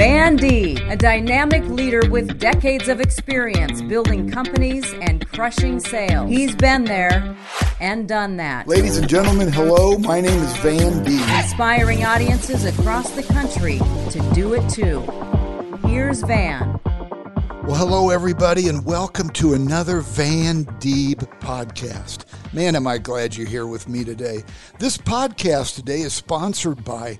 Van Deeb, a dynamic leader with decades of experience building companies and crushing sales. He's been there and done that. Ladies and gentlemen, hello. My name is Van Deeb. Inspiring audiences across the country to do it too. Here's Van. Well, hello, everybody, and welcome to another Van Deeb podcast. Man, am I glad you're here with me today. This podcast today is sponsored by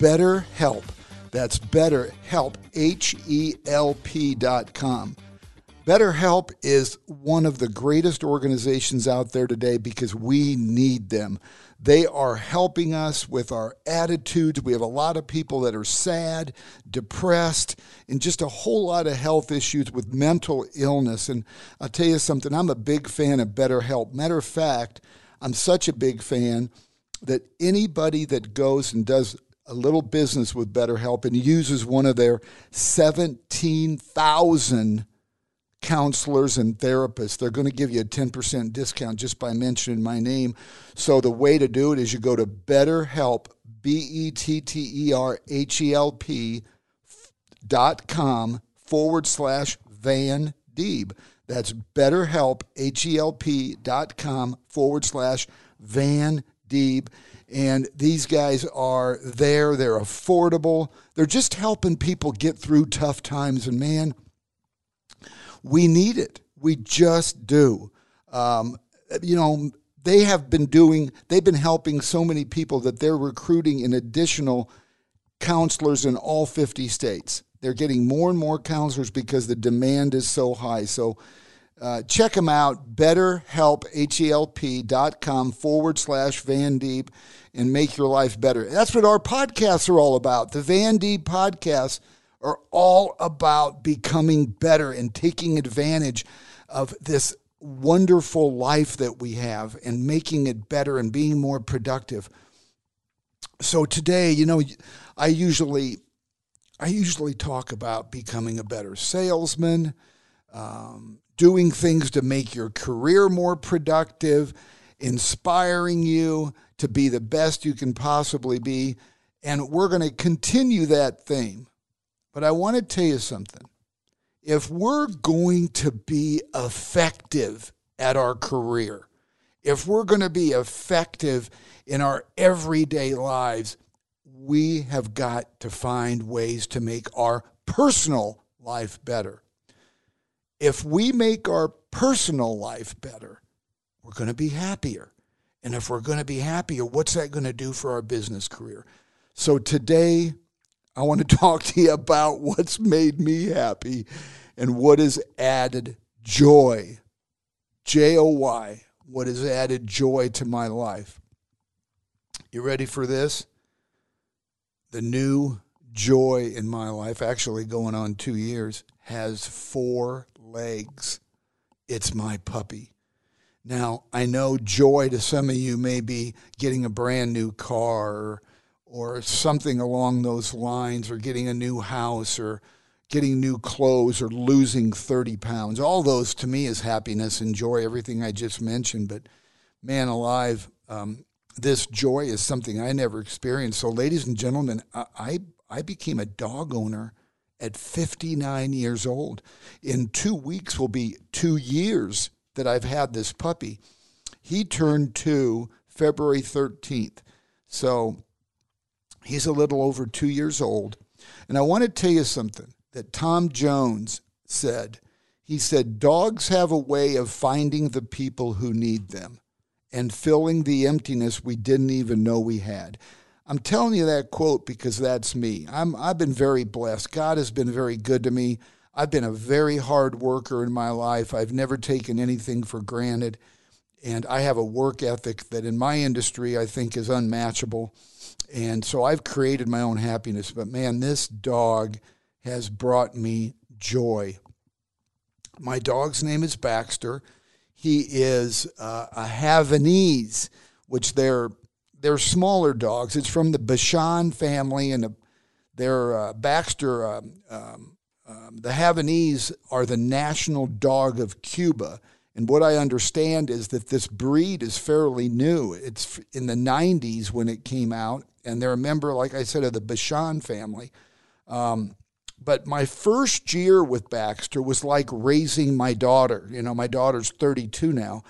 BetterHelp. That's BetterHelp, H E L P dot com. BetterHelp is one of the greatest organizations out there today because we need them. They are helping us with our attitudes. We have a lot of people that are sad, depressed, and just a whole lot of health issues with mental illness. And I'll tell you something, I'm a big fan of BetterHelp. Matter of fact, I'm such a big fan that anybody that goes and does a little business with BetterHelp and uses one of their 17,000 counselors and therapists. They're going to give you a 10% discount just by mentioning my name. So the way to do it is you go to BetterHelp, B E T T E R H E L P dot com forward slash Van Deeb. That's BetterHelp, H E L P dot com forward slash Van Deeb. And these guys are there. They're affordable. They're just helping people get through tough times. And man, we need it. We just do. Um, you know, they have been doing, they've been helping so many people that they're recruiting an additional counselors in all 50 states. They're getting more and more counselors because the demand is so high. So uh, check them out, betterhelp.com forward slash Van Deeb, and make your life better. That's what our podcasts are all about. The Van Deeb podcasts are all about becoming better and taking advantage of this wonderful life that we have and making it better and being more productive. So today, you know, I usually I usually talk about becoming a better salesman, um, doing things to make your career more productive, inspiring you to be the best you can possibly be. And we're going to continue that theme. But I want to tell you something. If we're going to be effective at our career, if we're going to be effective in our everyday lives, we have got to find ways to make our personal life better. If we make our personal life better, we're going to be happier. And if we're going to be happier, what's that going to do for our business career? So today, I want to talk to you about what's made me happy and what has added joy. J O Y, what has added joy to my life. You ready for this? The new joy in my life, actually going on two years, has four legs. It's my puppy. Now, I know joy to some of you may be getting a brand new car or something along those lines, or getting a new house, or getting new clothes, or losing 30 pounds. All those to me is happiness and joy, everything I just mentioned. But man alive, um, this joy is something I never experienced. So, ladies and gentlemen, I, I became a dog owner at 59 years old. In two weeks will be two years that I've had this puppy. He turned two February 13th. So He's a little over two years old. And I want to tell you something that Tom Jones said. He said, Dogs have a way of finding the people who need them and filling the emptiness we didn't even know we had. I'm telling you that quote because that's me. I'm, I've been very blessed. God has been very good to me. I've been a very hard worker in my life. I've never taken anything for granted. And I have a work ethic that in my industry I think is unmatchable. And so I've created my own happiness. But man, this dog has brought me joy. My dog's name is Baxter. He is uh, a Havanese, which they're they're smaller dogs. It's from the Bichon family, and they're uh, Baxter. Um, um, um, the Havanese are the national dog of Cuba. And what I understand is that this breed is fairly new. It's in the 90s when it came out, and they're a member, like I said, of the Bichon family. Um, but my first year with Baxter was like raising my daughter. You know, my daughter's 32 now.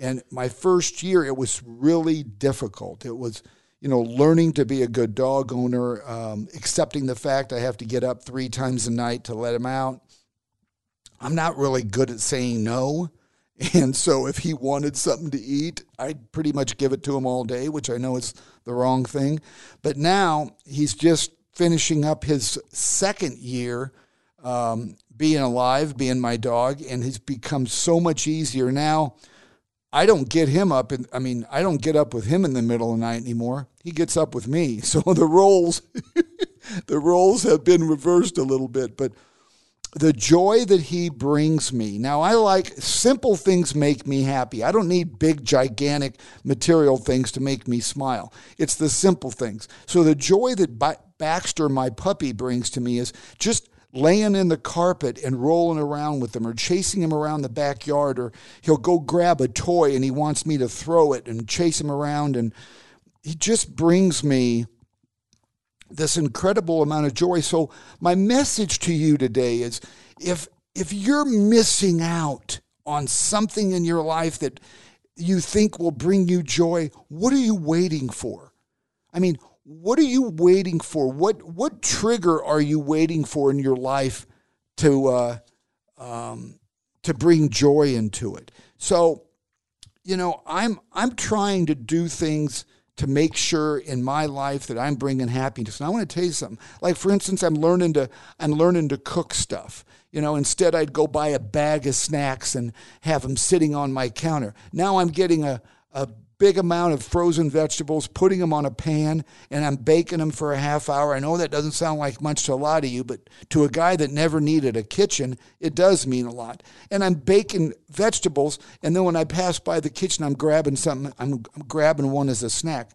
And my first year, it was really difficult. It was, you know, learning to be a good dog owner, um, accepting the fact I have to get up three times a night to let him out. I'm not really good at saying no. And so if he wanted something to eat, I'd pretty much give it to him all day, which I know is the wrong thing. But now he's just finishing up his second year um, being alive, being my dog, and he's become so much easier now. I don't get him up, and I mean, I don't get up with him in the middle of the night anymore. He gets up with me, so the roles, the roles have been reversed a little bit. But the joy that he brings me. Now, I like simple things make me happy. I don't need big, gigantic material things to make me smile. It's the simple things. So, the joy that Baxter, my puppy, brings to me is just laying in the carpet and rolling around with him or chasing him around the backyard or he'll go grab a toy and he wants me to throw it and chase him around and he just brings me this incredible amount of joy. So my message to you today is if if you're missing out on something in your life that you think will bring you joy, what are you waiting for? I mean, what are you waiting for? What what trigger are you waiting for in your life to uh, um, to bring joy into it? So, you know, I'm I'm trying to do things to make sure in my life that I'm bringing happiness. And I want to tell you something. Like for instance, I'm learning to I'm learning to cook stuff. You know, instead I'd go buy a bag of snacks and have them sitting on my counter. Now I'm getting a a big amount of frozen vegetables, putting them on a pan, and I'm baking them for a half hour. I know that doesn't sound like much to a lot of you, but to a guy that never needed a kitchen, it does mean a lot. And I'm baking vegetables, and then when I pass by the kitchen, I'm grabbing something, I'm, I'm grabbing one as a snack.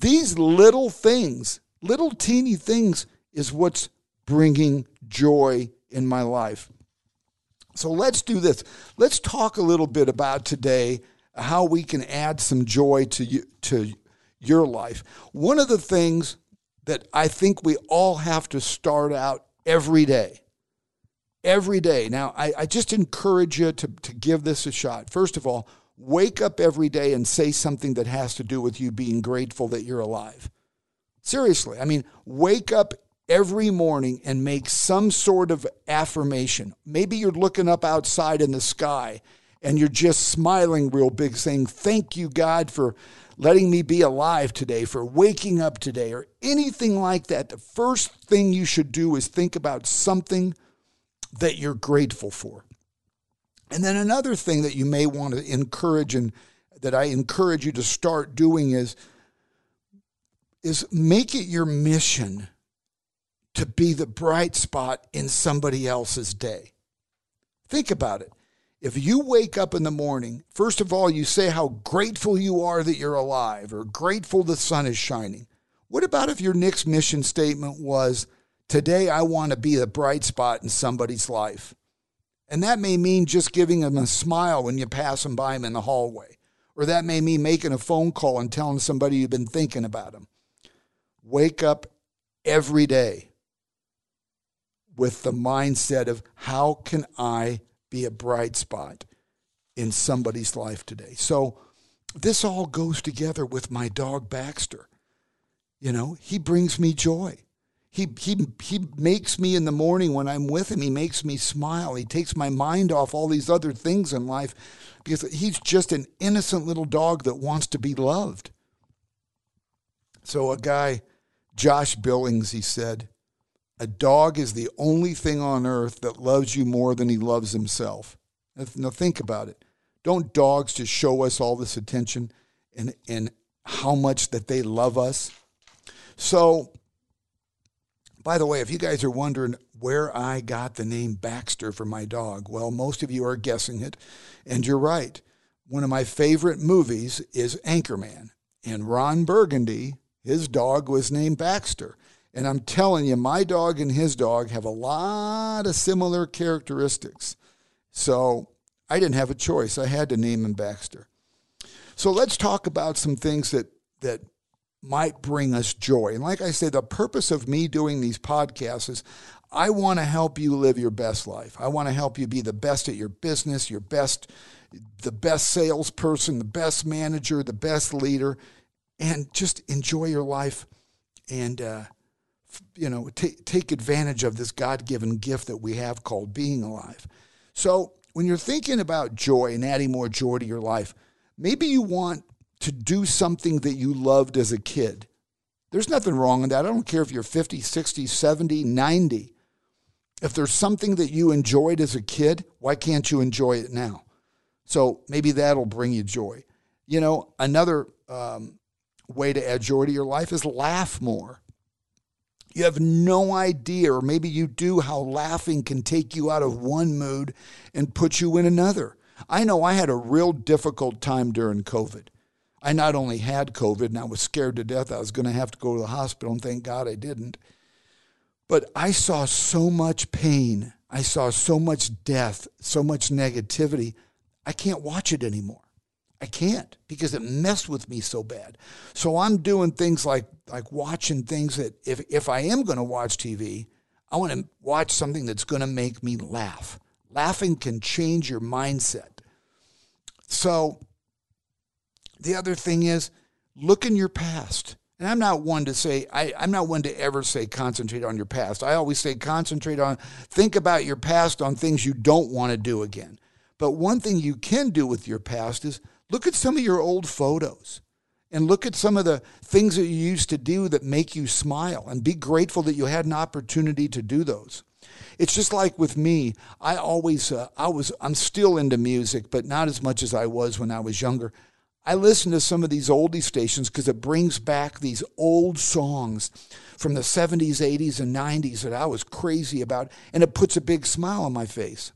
These little things, little teeny things, is what's bringing joy in my life. So let's do this. Let's talk a little bit about today how we can add some joy to you, to your life. One of the things that I think we all have to start out every day. Every day. Now, I, I just encourage you to, to give this a shot. First of all, wake up every day and say something that has to do with you being grateful that you're alive. Seriously, I mean, wake up every morning and make some sort of affirmation. Maybe you're looking up outside in the sky and you're just smiling real big, saying, Thank you, God, for letting me be alive today, for waking up today, or anything like that, the first thing you should do is think about something that you're grateful for. And then another thing that you may want to encourage and that I encourage you to start doing is, is make it your mission to be the bright spot in somebody else's day. Think about it. If you wake up in the morning, first of all, you say how grateful you are that you're alive or grateful the sun is shining. What about if your next mission statement was, Today I want to be the bright spot in somebody's life? And that may mean just giving them a smile when you pass them by them in the hallway. Or that may mean making a phone call and telling somebody you've been thinking about them. Wake up every day with the mindset of how can I be a bright spot in somebody's life today. So this all goes together with my dog Baxter. You know, he brings me joy. He, he, he makes me in the morning when I'm with him, he makes me smile. He takes my mind off all these other things in life because he's just an innocent little dog that wants to be loved. So, a guy, Josh Billings, he said, a dog is the only thing on earth that loves you more than he loves himself. Now, think about it. Don't dogs just show us all this attention and, and how much that they love us? So, by the way, if you guys are wondering where I got the name Baxter for my dog, well, most of you are guessing it, and you're right. One of my favorite movies is Anchorman, and Ron Burgundy, his dog was named Baxter. And I'm telling you, my dog and his dog have a lot of similar characteristics. So I didn't have a choice. I had to name him Baxter. So let's talk about some things that, that might bring us joy. And like I say, the purpose of me doing these podcasts is I want to help you live your best life. I want to help you be the best at your business, your best, the best salesperson, the best manager, the best leader, and just enjoy your life and, uh, you know, t- take advantage of this God given gift that we have called being alive. So, when you're thinking about joy and adding more joy to your life, maybe you want to do something that you loved as a kid. There's nothing wrong in that. I don't care if you're 50, 60, 70, 90. If there's something that you enjoyed as a kid, why can't you enjoy it now? So maybe that'll bring you joy. You know, another um, way to add joy to your life is laugh more. You have no idea, or maybe you do, how laughing can take you out of one mood and put you in another. I know I had a real difficult time during COVID. I not only had COVID and I was scared to death I was going to have to go to the hospital, and thank God I didn't, but I saw so much pain. I saw so much death, so much negativity. I can't watch it anymore. I can't because it messed with me so bad. So I'm doing things like like watching things that if if I am going to watch TV, I want to watch something that's going to make me laugh. Laughing can change your mindset. So the other thing is look in your past. And I'm not one to say, I, I'm not one to ever say concentrate on your past. I always say concentrate on, think about your past on things you don't want to do again. But one thing you can do with your past is look at some of your old photos and look at some of the things that you used to do that make you smile and be grateful that you had an opportunity to do those. It's just like with me, I always, uh, I was, I'm still into music, but not as much as I was when I was younger. I listen to some of these oldie stations because it brings back these old songs from the 70s, 80s, and 90s that I was crazy about, and it puts a big smile on my face.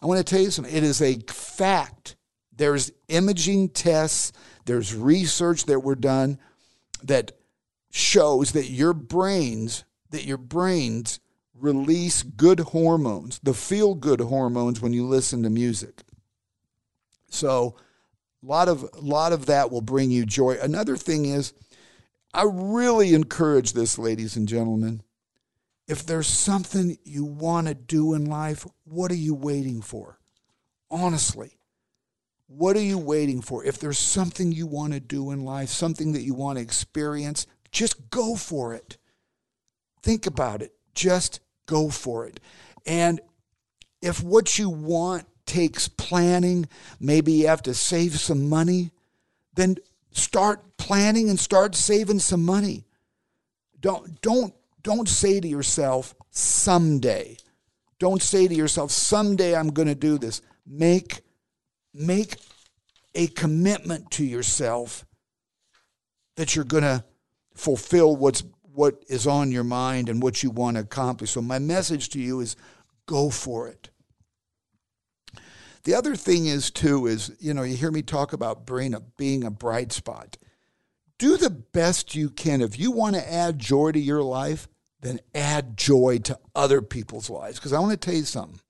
I want to tell you something. It is a fact. There's imaging tests, there's research that were done that shows that your brains, that your brains release good hormones, the feel good hormones when you listen to music. So, a lot of a lot of that will bring you joy. Another thing is I really encourage this ladies and gentlemen. If there's something you want to do in life, what are you waiting for? Honestly, what are you waiting for? If there's something you want to do in life, something that you want to experience, just go for it. Think about it. Just go for it. And if what you want takes planning, maybe you have to save some money, then start planning and start saving some money. Don't don't don't say to yourself someday. Don't say to yourself someday I'm going to do this. Make make a commitment to yourself that you're going to fulfill what's what is on your mind and what you want to accomplish. So my message to you is go for it. The other thing is too is you know you hear me talk about being a, being a bright spot. Do the best you can. If you want to add joy to your life, then add joy to other people's lives. Because I want to tell you something.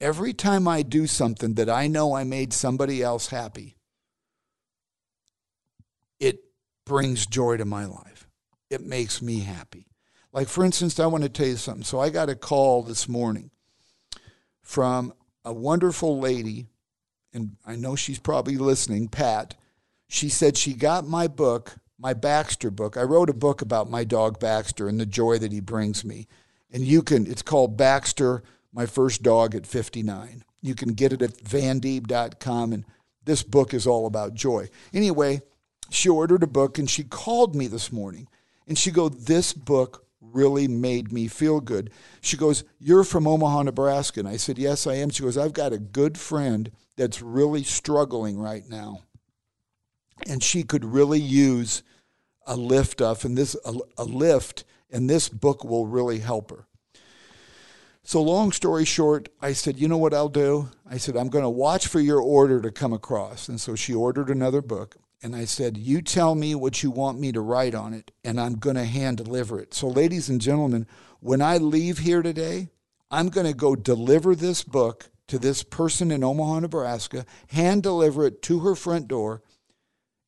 Every time I do something that I know I made somebody else happy, it brings joy to my life. It makes me happy. Like, for instance, I want to tell you something. So I got a call this morning from a wonderful lady, and I know she's probably listening, Pat. She said she got my book, my Baxter book. I wrote a book about my dog Baxter and the joy that he brings me. And you can, it's called Baxter, My First Dog at 59. You can get it at vandeeb.com. And this book is all about joy. Anyway, she ordered a book and she called me this morning. And she go, This book really made me feel good. She goes, You're from Omaha, Nebraska. And I said, Yes, I am. She goes, I've got a good friend that's really struggling right now. And she could really use a lift up and this a, a lift, and this book will really help her. So long story short, I said, you know what I'll do? I said, I'm going to watch for your order to come across. And so she ordered another book. And I said, You tell me what you want me to write on it, and I'm going to hand deliver it. So, ladies and gentlemen, when I leave here today, I'm going to go deliver this book to this person in Omaha, Nebraska, hand deliver it to her front door.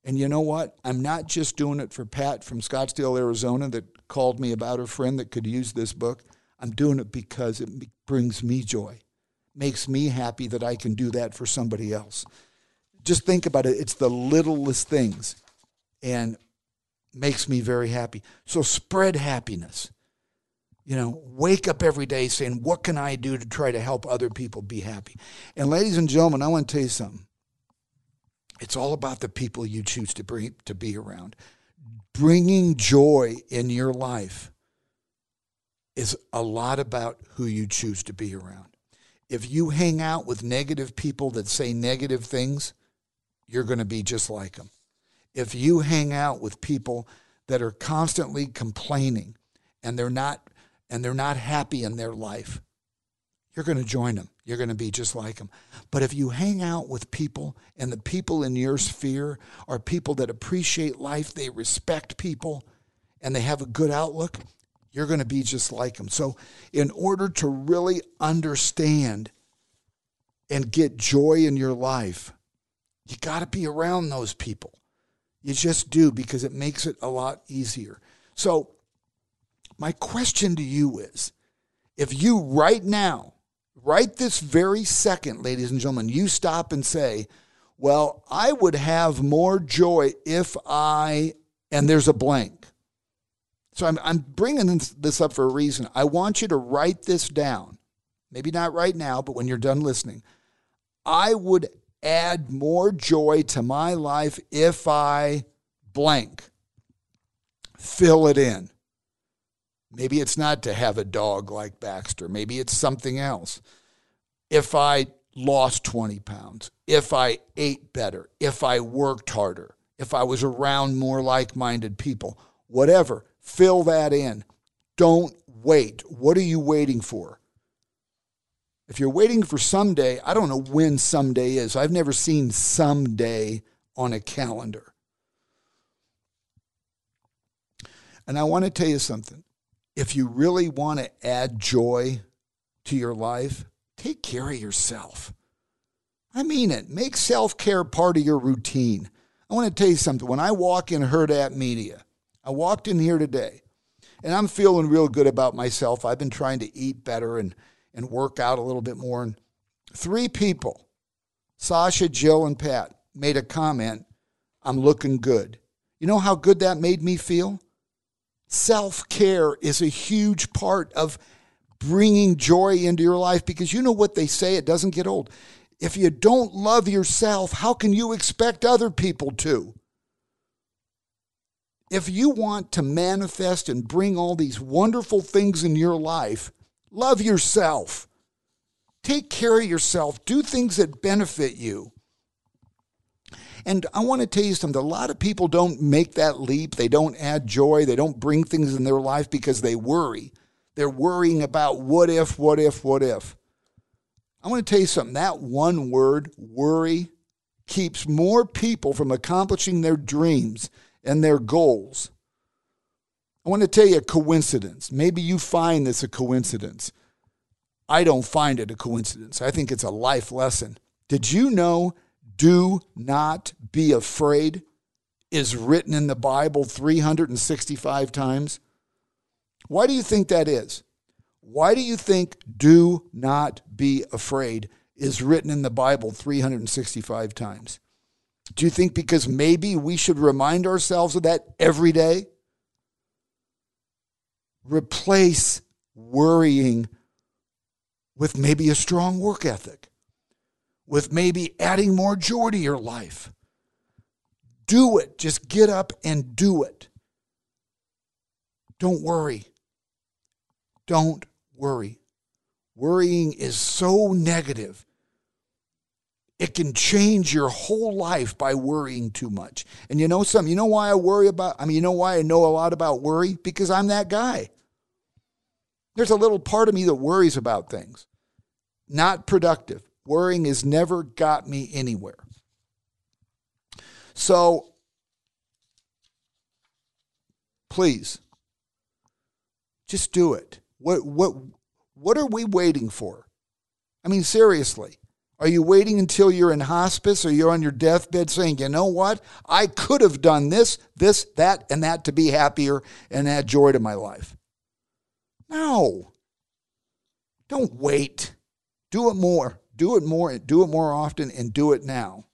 And you know what? I'm not just doing it for Pat from Scottsdale, Arizona, that called me about her friend that could use this book. I'm doing it because it brings me joy, makes me happy that I can do that for somebody else. Just think about it. It's the littlest things and makes me very happy. So spread happiness. You know, wake up every day saying, What can I do to try to help other people be happy? And ladies and gentlemen, I want to tell you something. It's all about the people you choose to bring to be around. Bringing joy in your life is a lot about who you choose to be around. If you hang out with negative people that say negative things, you're going to be just like them. If you hang out with people that are constantly complaining and they're not and they're not happy in their life, you're going to join them. You're going to be just like them. But if you hang out with people and the people in your sphere are people that appreciate life, they respect people, and they have a good outlook, you're going to be just like them. So, in order to really understand and get joy in your life, you got to be around those people. You just do because it makes it a lot easier. So, my question to you is if you right now, right this very second, ladies and gentlemen, you stop and say, Well, I would have more joy if I, and there's a blank. So I'm, I'm bringing this up for a reason. I want you to write this down. Maybe not right now, but when you're done listening. I would add more joy to my life if I blank. Fill it in. Maybe it's not to have a dog like Baxter. Maybe it's something else. If I lost 20 pounds, if I ate better, if I worked harder, if I was around more like minded people, whatever, fill that in. Don't wait. What are you waiting for? If you're waiting for someday, I don't know when someday is. I've never seen someday on a calendar. And I want to tell you something if you really want to add joy to your life, take care of yourself. I mean it. Make self care part of your routine. I want to tell you something. When I walk in Hurrdat Media, I walked in here today and I'm feeling real good about myself. I've been trying to eat better and, and work out a little bit more. And three people, Sasha, Jill, and Pat, made a comment I'm looking good. You know how good that made me feel? Self care is a huge part of bringing joy into your life because you know what they say, it doesn't get old. If you don't love yourself, how can you expect other people to? If you want to manifest and bring all these wonderful things in your life, love yourself. Take care of yourself. Do things that benefit you. And I want to tell you something. A lot of people don't make that leap. They don't add joy. They don't bring things in their life because they worry. They're worrying about what if, what if, what if. I want to tell you something. That one word, worry, keeps more people from accomplishing their dreams and their goals. I want to tell you a coincidence. Maybe you find this a coincidence. I don't find it a coincidence. I think it's a life lesson. Did you know do not be afraid is written in the Bible 365 times. Why do you think that is? Why do you think do not be afraid is written in the Bible 365 times? Do you think because maybe we should remind ourselves of that every day? Replace worrying with maybe a strong work ethic with maybe adding more joy to your life. Do it. Just get up and do it. Don't worry. Don't worry. Worrying is so negative. It can change your whole life by worrying too much. And you know something? You know why I worry about I mean, you know why I know a lot about worry? Because I'm that guy. There's a little part of me that worries about things. Not productive. Worrying has never got me anywhere. So please just do it. What what what are we waiting for? I mean seriously. Are you waiting until you're in hospice or you're on your deathbed saying, you know what? I could have done this, this, that, and that to be happier and add joy to my life? No. Don't wait. Do it more. Do it more. Do it more often and do it now.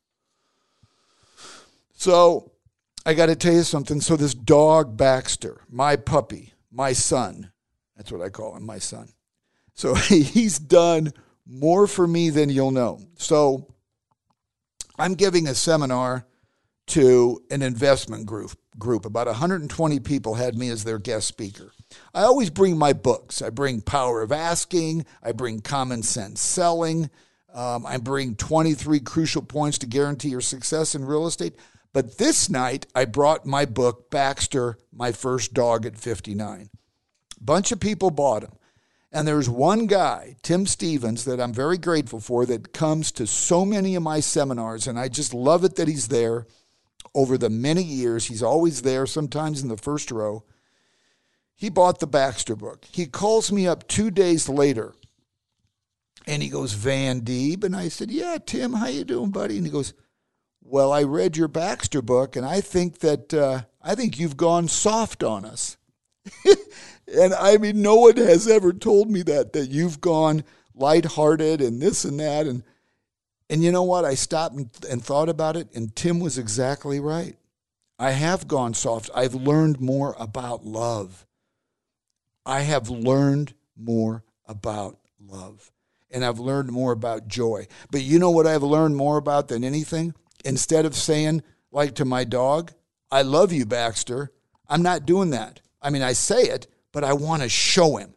So I got to tell you something. So this dog Baxter, my puppy, my son, that's what I call him, my son. So he's done more for me than you'll know. So I'm giving a seminar to an investment group. Group about 120 people had me as their guest speaker. I always bring my books. I bring Power of Asking. I bring Common Sense Selling. Um, I bring 23 crucial points to guarantee your success in real estate. But this night, I brought my book, Baxter, My First Dog at 59. Bunch of people bought them. And there's one guy, Tim Stevens, that I'm very grateful for that comes to so many of my seminars. And I just love it that he's there over the many years. He's always there, sometimes in the first row. He bought the Baxter book. He calls me up two days later and he goes, Van Deeb. And I said, Yeah, Tim, how you doing, buddy? And he goes, Well, I read your Baxter book and I think that uh, I think you've gone soft on us. and I mean, no one has ever told me that, that you've gone lighthearted and this and that. And, and you know what? I stopped and, and thought about it, and Tim was exactly right. I have gone soft. I've learned more about love. I have learned more about love. And I've learned more about joy. But you know what I've learned more about than anything? Instead of saying, like to my dog, I love you, Baxter, I'm not doing that. I mean, I say it, but I want to show him.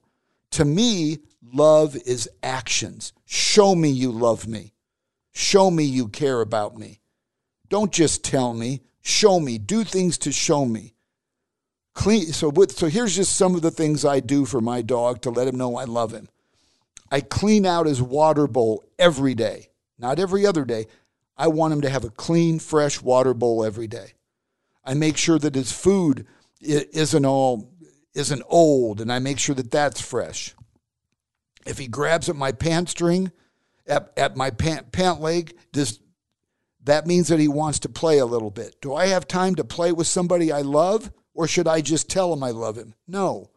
To me, love is actions. Show me you love me. Show me you care about me. Don't just tell me. Show me. Do things to show me. Clean. So, with, so here's just some of the things I do for my dog to let him know I love him. I clean out his water bowl every day, not every other day. I want him to have a clean, fresh water bowl every day. I make sure that his food isn't all isn't old, and I make sure that that's fresh. If he grabs at my pant string, at, at my pant pant leg, does that means that he wants to play a little bit? Do I have time to play with somebody I love, or should I just tell him I love him? No.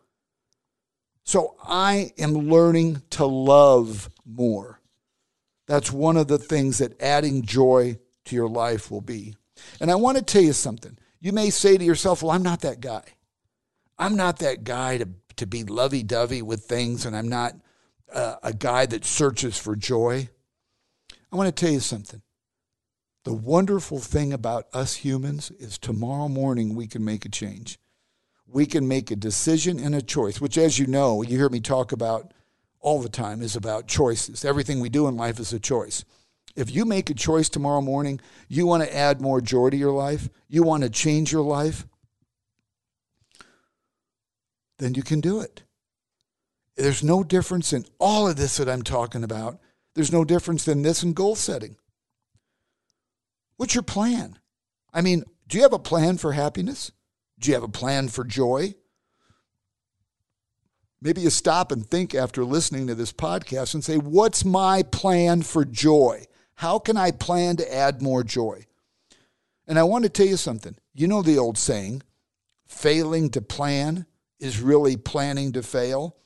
So I am learning to love more. That's one of the things that adding joy to your life will be. And I want to tell you something. You may say to yourself, well, I'm not that guy. I'm not that guy to, to be lovey dovey with things, and I'm not uh, a guy that searches for joy. I want to tell you something. The wonderful thing about us humans is tomorrow morning we can make a change. We can make a decision and a choice, which, as you know, you hear me talk about all the time, is about choices. Everything we do in life is a choice. If you make a choice tomorrow morning, you want to add more joy to your life, you want to change your life, then you can do it. There's no difference in all of this that I'm talking about. There's no difference in this in goal setting. What's your plan? I mean, do you have a plan for happiness? Do you have a plan for joy? Maybe you stop and think after listening to this podcast and say, What's my plan for joy? How can I plan to add more joy? And I want to tell you something. You know the old saying, failing to plan is really planning to fail.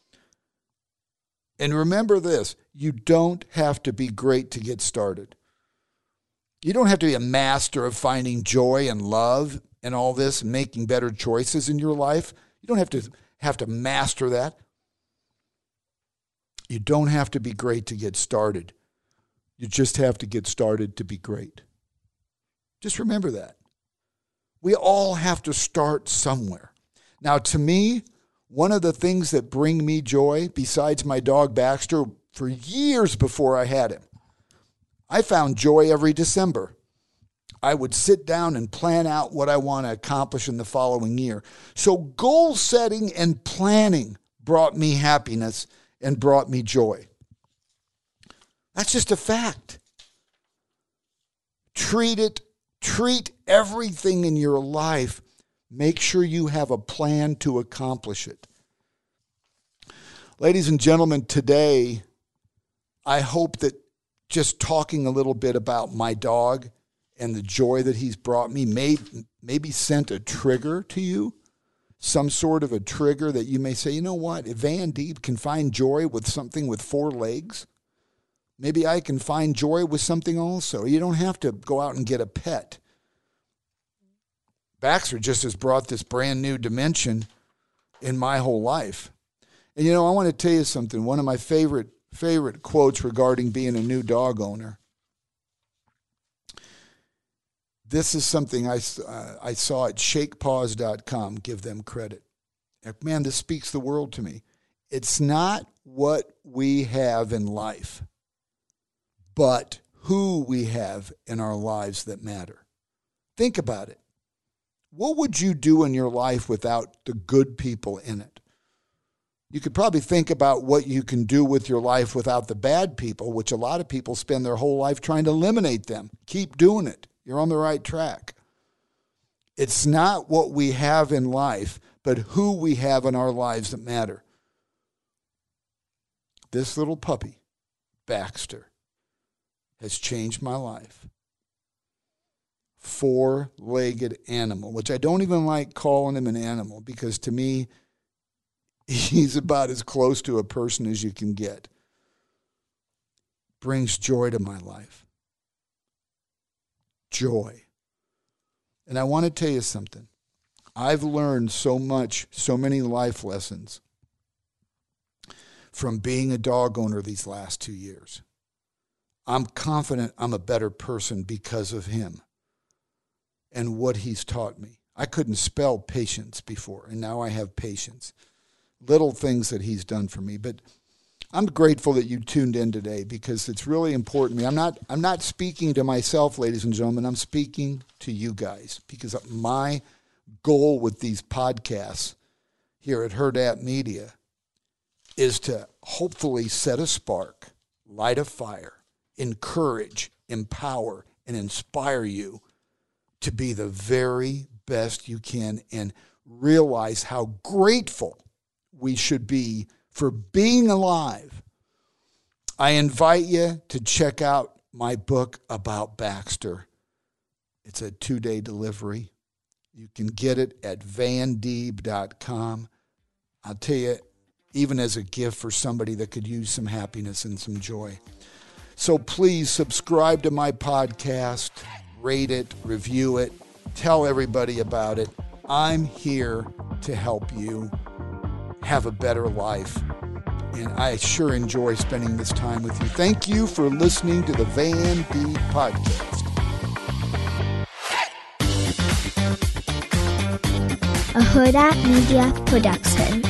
And remember this you don't have to be great to get started. You don't have to be a master of finding joy and love and all this and making better choices in your life. You don't have to have to master that. You don't have to be great to get started. You just have to get started to be great. Just remember that. We all have to start somewhere. Now, to me, one of the things that bring me joy, besides my dog Baxter, for years before I had him, I found joy every December. I would sit down and plan out what I want to accomplish in the following year. So, goal setting and planning brought me happiness and brought me joy. That's just a fact. Treat it, treat everything in your life. Make sure you have a plan to accomplish it. Ladies and gentlemen, today, I hope that just talking a little bit about my dog and the joy that he's brought me may maybe sent a trigger to you some sort of a trigger that you may say, you know what, if Van Deeb can find joy with something with four legs, maybe I can find joy with something also. You don't have to go out and get a pet. Baxter just has brought this brand new dimension in my whole life. And you know, I want to tell you something. One of my favorite favorite quotes regarding being a new dog owner. This is something I, uh, I saw at shakepaws.com. Give them credit. Man, this speaks the world to me. It's not what we have in life, but who we have in our lives that matter. Think about it. What would you do in your life without the good people in it? You could probably think about what you can do with your life without the bad people, which a lot of people spend their whole life trying to eliminate them. Keep doing it. You're on the right track. It's not what we have in life, but who we have in our lives that matter. This little puppy, Baxter, has changed my life. Four legged animal, which I don't even like calling him an animal because to me, he's about as close to a person as you can get. Brings joy to my life. Joy. And I want to tell you something. I've learned so much, so many life lessons from being a dog owner these last two years. I'm confident I'm a better person because of him and what he's taught me. I couldn't spell patience before, and now I have patience little things that he's done for me. But I'm grateful that you tuned in today because it's really important to me. I'm not I'm not speaking to myself, ladies and gentlemen. I'm speaking to you guys because my goal with these podcasts here at Hurrdat Media is to hopefully set a spark, light a fire, encourage, empower, and inspire you to be the very best you can and realize how grateful we should be for being alive. I invite you to check out my book about Baxter. It's a two day delivery. You can get it at vandeeb.com. I'll tell you, even as a gift for somebody that could use some happiness and some joy. So please subscribe to my podcast, rate it, review it, tell everybody about it. I'm here to help you have a better life. And I sure enjoy spending this time with you. Thank you for listening to the Van Deeb Podcast. A Hurrdat Media Production.